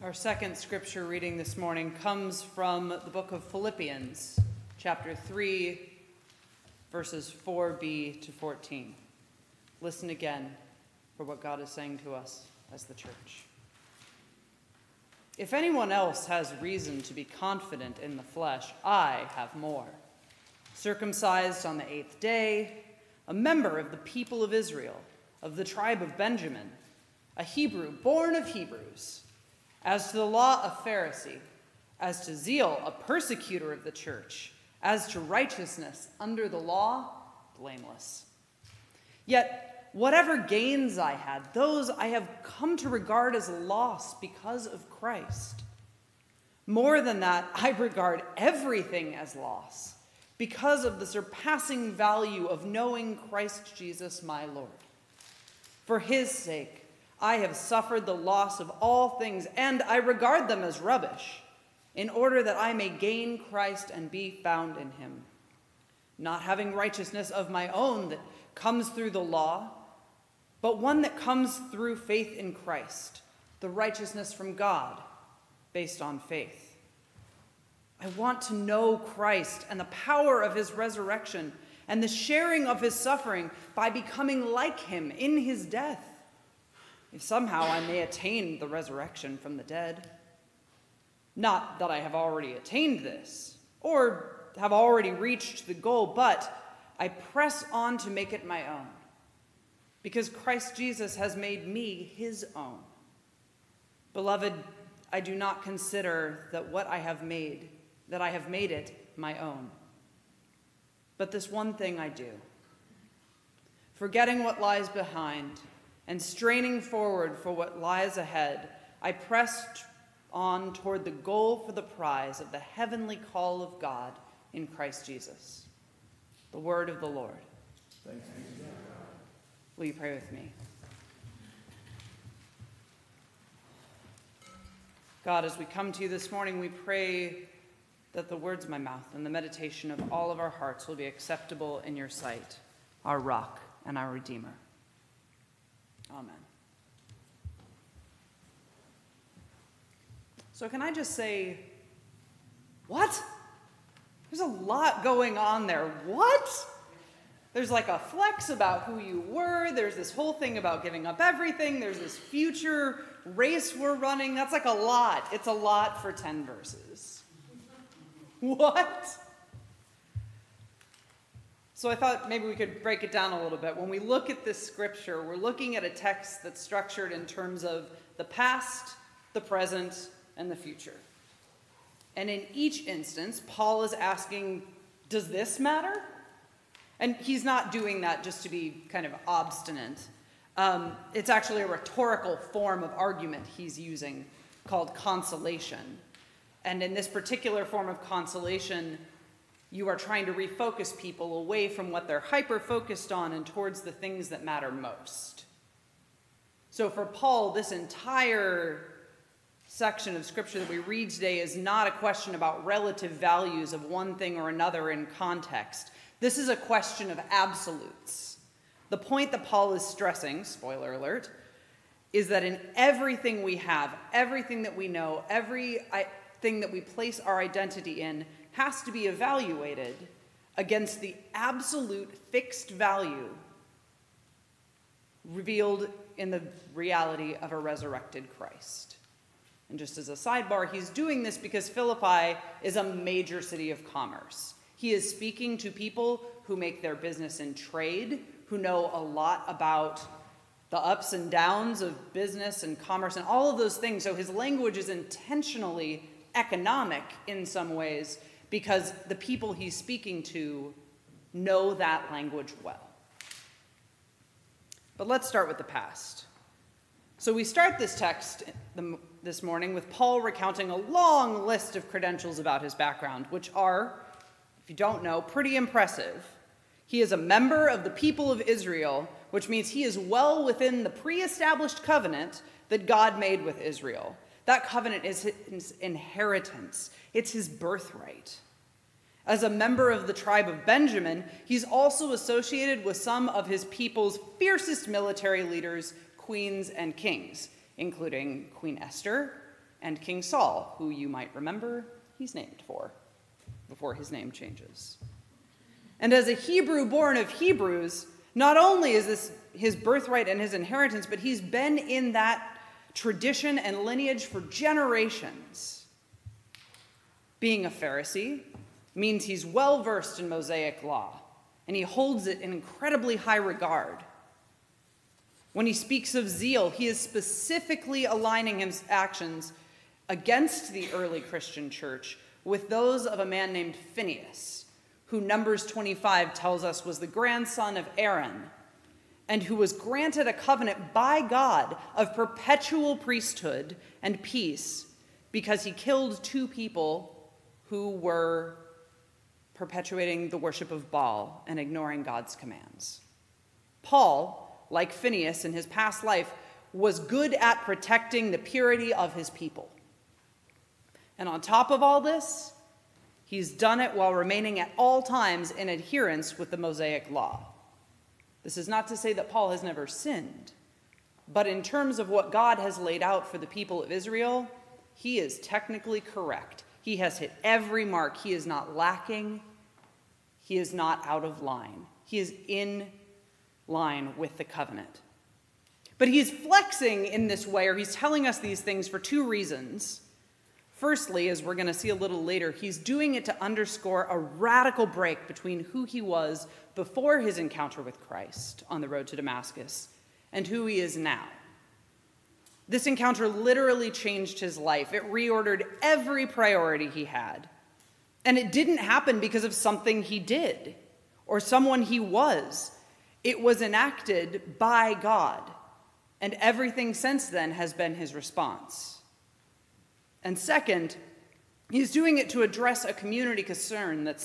Our second scripture reading this morning comes from the book of Philippians, chapter 3, verses 4b to 14. Listen again for what God is saying to us as the church. If anyone else has reason to be confident in the flesh, I have more. Circumcised on the eighth day, a member of the people of Israel, of the tribe of Benjamin, a Hebrew born of Hebrews as to the law, a Pharisee. As to zeal, a persecutor of the church. As to righteousness under the law, blameless. Yet, whatever gains I had, those I have come to regard as loss because of Christ. More than that, I regard everything as loss because of the surpassing value of knowing Christ Jesus my Lord. For his sake, I have suffered the loss of all things, and I regard them as rubbish, in order that I may gain Christ and be found in him, not having righteousness of my own that comes through the law, but one that comes through faith in Christ, the righteousness from God, based on faith. I want to know Christ and the power of his resurrection and the sharing of his suffering by becoming like him in his death if somehow I may attain the resurrection from the dead. Not that I have already attained this, or have already reached the goal, but I press on to make it my own, because Christ Jesus has made me his own. Beloved, I do not consider that what I have made, that I have made it my own. But this one thing I do, forgetting what lies behind and straining forward for what lies ahead, I pressed on toward the goal for the prize of the heavenly call of God in Christ Jesus. The word of the Lord. Thanks be to God. Will you pray with me? God, as we come to you this morning, we pray that the words of my mouth and the meditation of all of our hearts will be acceptable in your sight, our rock and our redeemer. Amen. So, can I just say, what? There's a lot going on there. What? There's like a flex about who you were. There's this whole thing about giving up everything. There's this future race we're running. That's like a lot. It's a lot for 10 verses. What? So I thought maybe we could break it down a little bit. When we look at this scripture, we're looking at a text that's structured in terms of the past, the present, and the future. And in each instance, Paul is asking, Does this matter? And he's not doing that just to be kind of obstinate. Um, it's actually a rhetorical form of argument he's using called consolation. And in this particular form of consolation, you are trying to refocus people away from what they're hyper focused on and towards the things that matter most. So for Paul, this entire section of scripture that we read today is not a question about relative values of one thing or another in context. This is a question of absolutes. The point that Paul is stressing, spoiler alert, is that in everything we have, everything that we know, everything that we place our identity in, has to be evaluated against the absolute fixed value revealed in the reality of a resurrected Christ. And just as a sidebar, he's doing this because Philippi is a major city of commerce. He is speaking to people who make their business in trade, who know a lot about the ups and downs of business and commerce and all of those things. So his language is intentionally economic in some ways because the people he's speaking to know that language well. But let's start with the past. So we start this text this morning with Paul recounting a long list of credentials about his background, which are, if you don't know, pretty impressive. He is a member of the people of Israel, which means he is well within the pre established covenant that God made with Israel. That covenant is his inheritance, it's his birthright. As a member of the tribe of Benjamin, he's also associated with some of his people's fiercest military leaders, queens and kings, including Queen Esther, and King Saul, who you might remember he's named for before his name changes. And as a Hebrew born of Hebrews, not only is this his birthright and his inheritance, but he's been in that tradition and lineage for generations. Being a Pharisee means he's well versed in Mosaic law, and he holds it in incredibly high regard. When he speaks of zeal, he is specifically aligning his actions against the early Christian church with those of a man named Phineas, who Numbers 25 tells us was the grandson of Aaron, and who was granted a covenant by God of perpetual priesthood and peace because he killed two people who were perpetuating the worship of Baal and ignoring God's commands. Paul, like Phineas in his past life, was good at protecting the purity of his people. And on top of all this, he's done it while remaining at all times in adherence with the Mosaic law. This is not to say that Paul has never sinned, but in terms of what God has laid out for the people of Israel, he is technically correct. He has hit every mark. He is not lacking. He is not out of line. He is in line with the covenant. But he's flexing in this way, or he's telling us these things for two reasons. Firstly, as we're going to see a little later, he's doing it to underscore a radical break between who he was before his encounter with Christ on the road to Damascus and who he is now. This encounter literally changed his life. It reordered every priority he had. And it didn't happen because of something he did or someone he was. It was enacted by God. And everything since then has been his response. And second, he's doing it to address a community concern that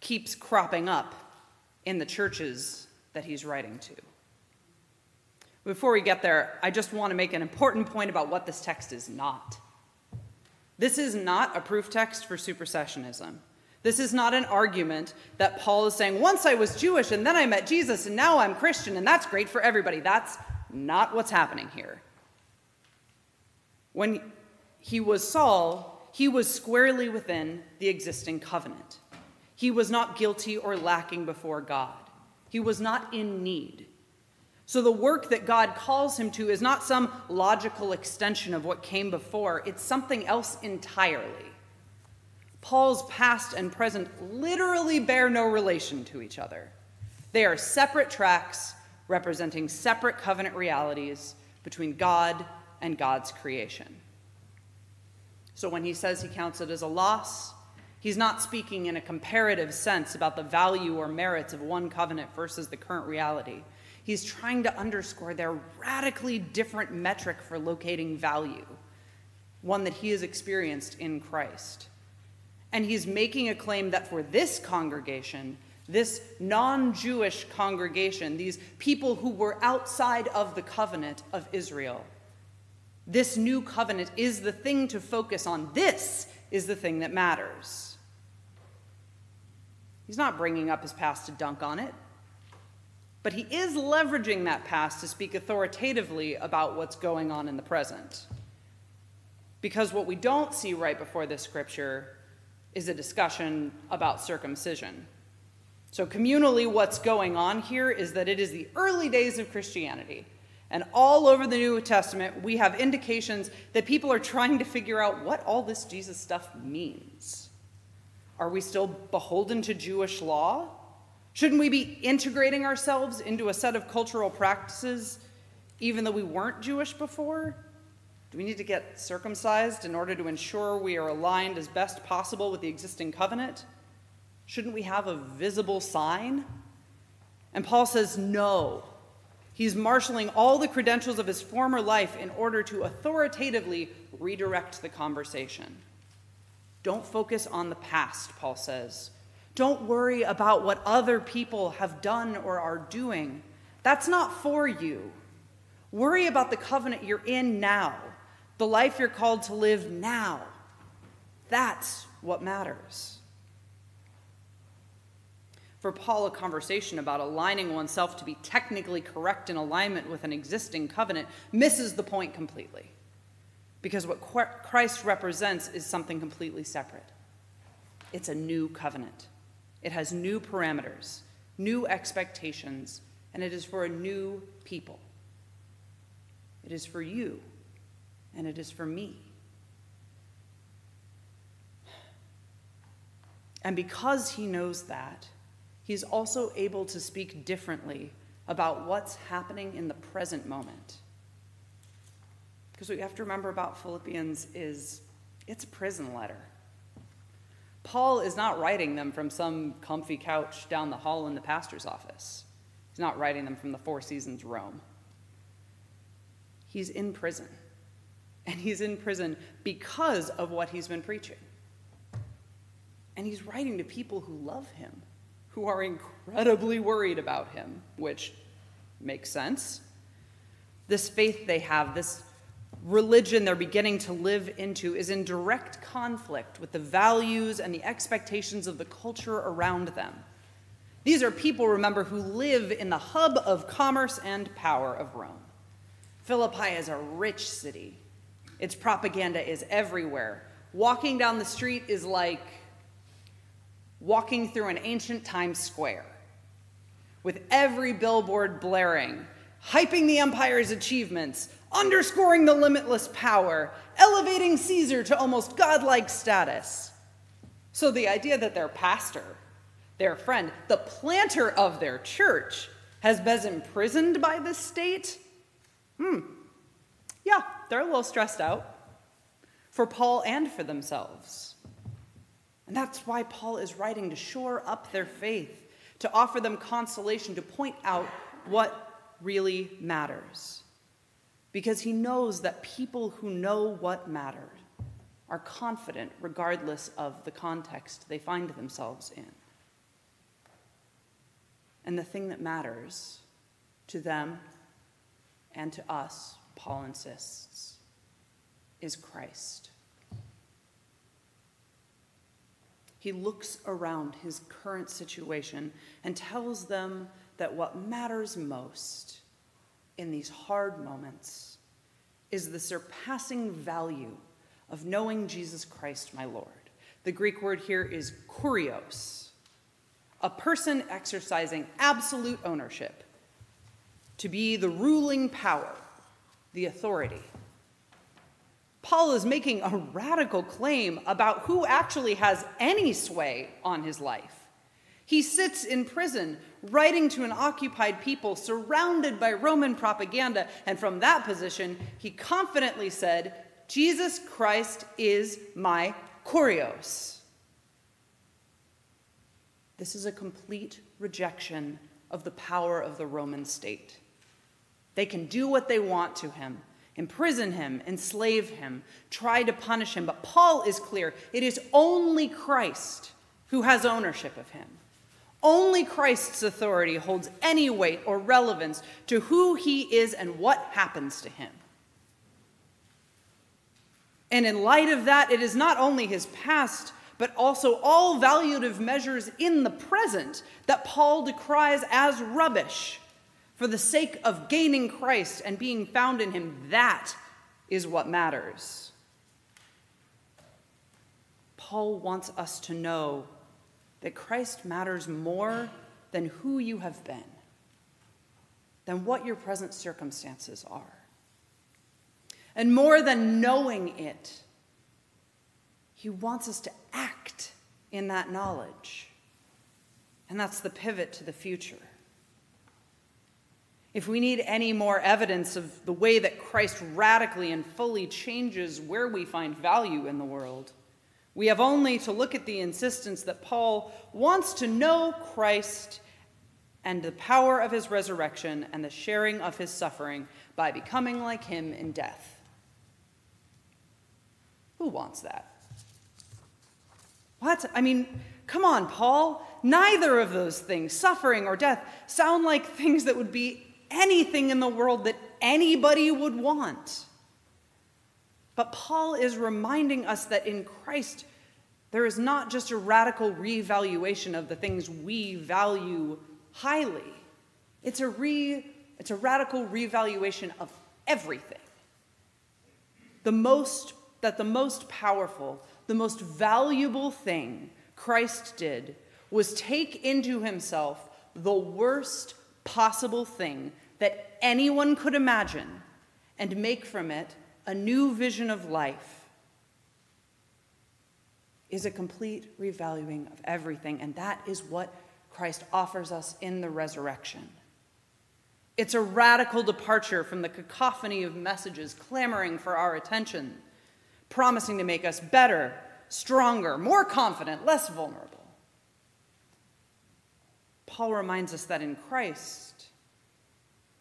keeps cropping up in the churches that he's writing to. Before we get there, I just want to make an important point about what this text is not. This is not a proof text for supersessionism. This is not an argument that Paul is saying, once I was Jewish and then I met Jesus and now I'm Christian and that's great for everybody. That's not what's happening here. When he was Saul, he was squarely within the existing covenant. He was not guilty or lacking before God. He was not in need. So the work that God calls him to is not some logical extension of what came before, it's something else entirely. Paul's past and present literally bear no relation to each other. They are separate tracks representing separate covenant realities between God and God's creation. So when he says he counts it as a loss, he's not speaking in a comparative sense about the value or merits of one covenant versus the current reality. He's trying to underscore their radically different metric for locating value, one that he has experienced in Christ. And he's making a claim that for this congregation, this non Jewish congregation, these people who were outside of the covenant of Israel, this new covenant is the thing to focus on. This is the thing that matters. He's not bringing up his past to dunk on it, but he is leveraging that past to speak authoritatively about what's going on in the present. Because what we don't see right before this scripture is a discussion about circumcision. So, communally, what's going on here is that it is the early days of Christianity. And all over the New Testament, we have indications that people are trying to figure out what all this Jesus stuff means. Are we still beholden to Jewish law? Shouldn't we be integrating ourselves into a set of cultural practices even though we weren't Jewish before? Do we need to get circumcised in order to ensure we are aligned as best possible with the existing covenant? Shouldn't we have a visible sign? And Paul says, no. He's marshaling all the credentials of his former life in order to authoritatively redirect the conversation. Don't focus on the past, Paul says. Don't worry about what other people have done or are doing. That's not for you. Worry about the covenant you're in now, the life you're called to live now. That's what matters for Paul, a conversation about aligning oneself to be technically correct in alignment with an existing covenant misses the point completely. because what Christ represents is something completely separate. It's a new covenant, it has new parameters, new expectations, and it is for a new people. It is for you, and it is for me. And because he knows that, he's also able to speak differently about what's happening in the present moment. Because what you have to remember about Philippians is it's a prison letter. Paul is not writing them from some comfy couch down the hall in the pastor's office. He's not writing them from the Four Seasons Rome. He's in prison. And he's in prison because of what he's been preaching. And he's writing to people who love him, who are incredibly worried about him, which makes sense. This faith they have, this religion they're beginning to live into, is in direct conflict with the values and the expectations of the culture around them. These are people, remember, who live in the hub of commerce and power of Rome. Philippi is a rich city. Its propaganda is everywhere. Walking down the street is like walking through an ancient Times Square with every billboard blaring, hyping the empire's achievements, underscoring the limitless power, elevating Caesar to almost godlike status. So the idea that their pastor, their friend, the planter of their church, has been imprisoned by the state, hmm, yeah, they're a little stressed out for Paul and for themselves. And that's why Paul is writing to shore up their faith, to offer them consolation, to point out what really matters. Because he knows that people who know what mattered are confident regardless of the context they find themselves in. And the thing that matters to them and to us, Paul insists, is Christ. He looks around his current situation and tells them that what matters most in these hard moments is the surpassing value of knowing Jesus Christ, my Lord. The Greek word here is kurios, a person exercising absolute ownership, to be the ruling power, the authority. Paul is making a radical claim about who actually has any sway on his life. He sits in prison, writing to an occupied people surrounded by Roman propaganda, and from that position, he confidently said, Jesus Christ is my kurios. This is a complete rejection of the power of the Roman state. They can do what they want to him imprison him, enslave him, try to punish him. But Paul is clear it is only Christ who has ownership of him. Only Christ's authority holds any weight or relevance to who he is and what happens to him. And in light of that, it is not only his past, but also all valuative measures in the present that Paul decries as rubbish for the sake of gaining Christ and being found in him, that is what matters. Paul wants us to know that Christ matters more than who you have been, than what your present circumstances are. And more than knowing it, he wants us to act in that knowledge. And that's the pivot to the future. If we need any more evidence of the way that Christ radically and fully changes where we find value in the world, we have only to look at the insistence that Paul wants to know Christ and the power of his resurrection and the sharing of his suffering by becoming like him in death. Who wants that? What? I mean, come on, Paul. Neither of those things, suffering or death, sound like things that would be anything in the world that anybody would want. But Paul is reminding us that in Christ, there is not just a radical revaluation of the things we value highly, it's a, re, it's a radical revaluation of everything. the most, that the most powerful, the most valuable thing Christ did was take into himself the worst possible thing that anyone could imagine and make from it a new vision of life is a complete revaluing of everything, and that is what Christ offers us in the resurrection. It's a radical departure from the cacophony of messages clamoring for our attention, promising to make us better, stronger, more confident, less vulnerable. Paul reminds us that in Christ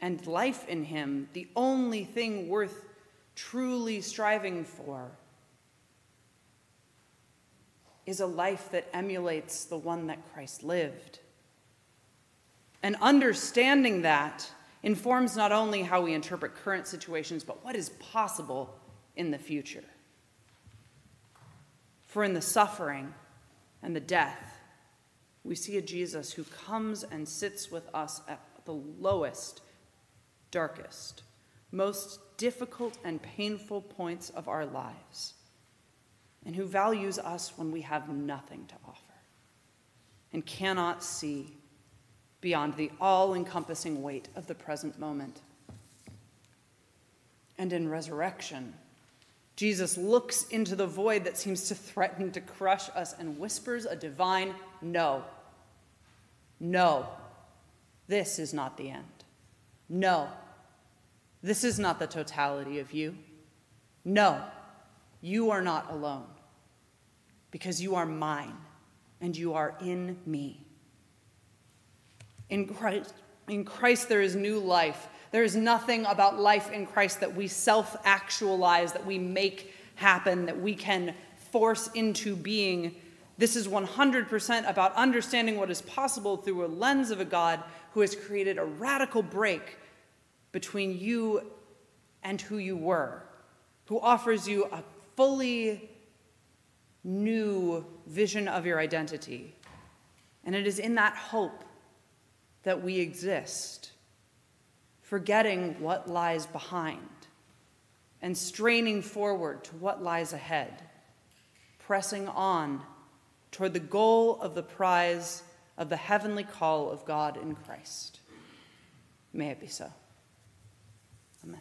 and life in Him, the only thing worth truly striving for is a life that emulates the one that Christ lived. And understanding that informs not only how we interpret current situations, but what is possible in the future. For in the suffering and the death, we see a Jesus who comes and sits with us at the lowest, darkest, most difficult and painful points of our lives and who values us when we have nothing to offer and cannot see beyond the all encompassing weight of the present moment. And in resurrection, Jesus looks into the void that seems to threaten to crush us and whispers a divine no. No, this is not the end. No, this is not the totality of you. No, you are not alone because you are mine and you are in me. In Christ, in Christ, there is new life. There is nothing about life in Christ that we self actualize, that we make happen, that we can force into being. This is 100% about understanding what is possible through a lens of a God who has created a radical break between you and who you were, who offers you a fully new vision of your identity. And it is in that hope that we exist, forgetting what lies behind and straining forward to what lies ahead, pressing on toward the goal of the prize of the heavenly call of God in Christ. May it be so. Amen.